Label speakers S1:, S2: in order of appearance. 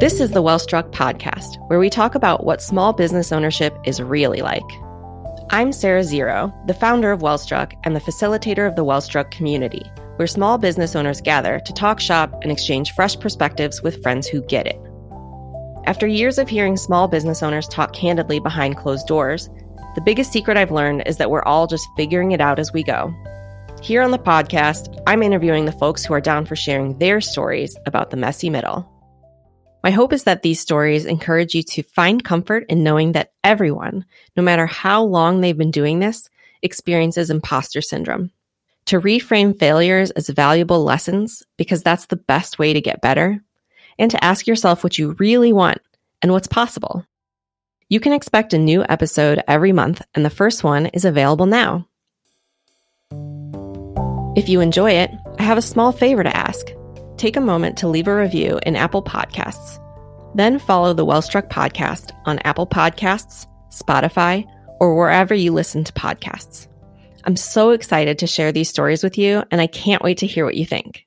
S1: This is the Wellstruck podcast, where we talk about what small business ownership is really like. I'm Sarah Zero, the founder of Wellstruck and the facilitator of the Wellstruck community, where small business owners gather to talk shop and exchange fresh perspectives with friends who get it. After years of hearing small business owners talk candidly behind closed doors, the biggest secret I've learned is that we're all just figuring it out as we go. Here on the podcast, I'm interviewing the folks who are down for sharing their stories about the messy middle. My hope is that these stories encourage you to find comfort in knowing that everyone, no matter how long they've been doing this, experiences imposter syndrome. To reframe failures as valuable lessons because that's the best way to get better, and to ask yourself what you really want and what's possible. You can expect a new episode every month, and the first one is available now. If you enjoy it, I have a small favor to ask. Take a moment to leave a review in Apple Podcasts. Then follow the Wellstruck podcast on Apple Podcasts, Spotify, or wherever you listen to podcasts. I'm so excited to share these stories with you, and I can't wait to hear what you think.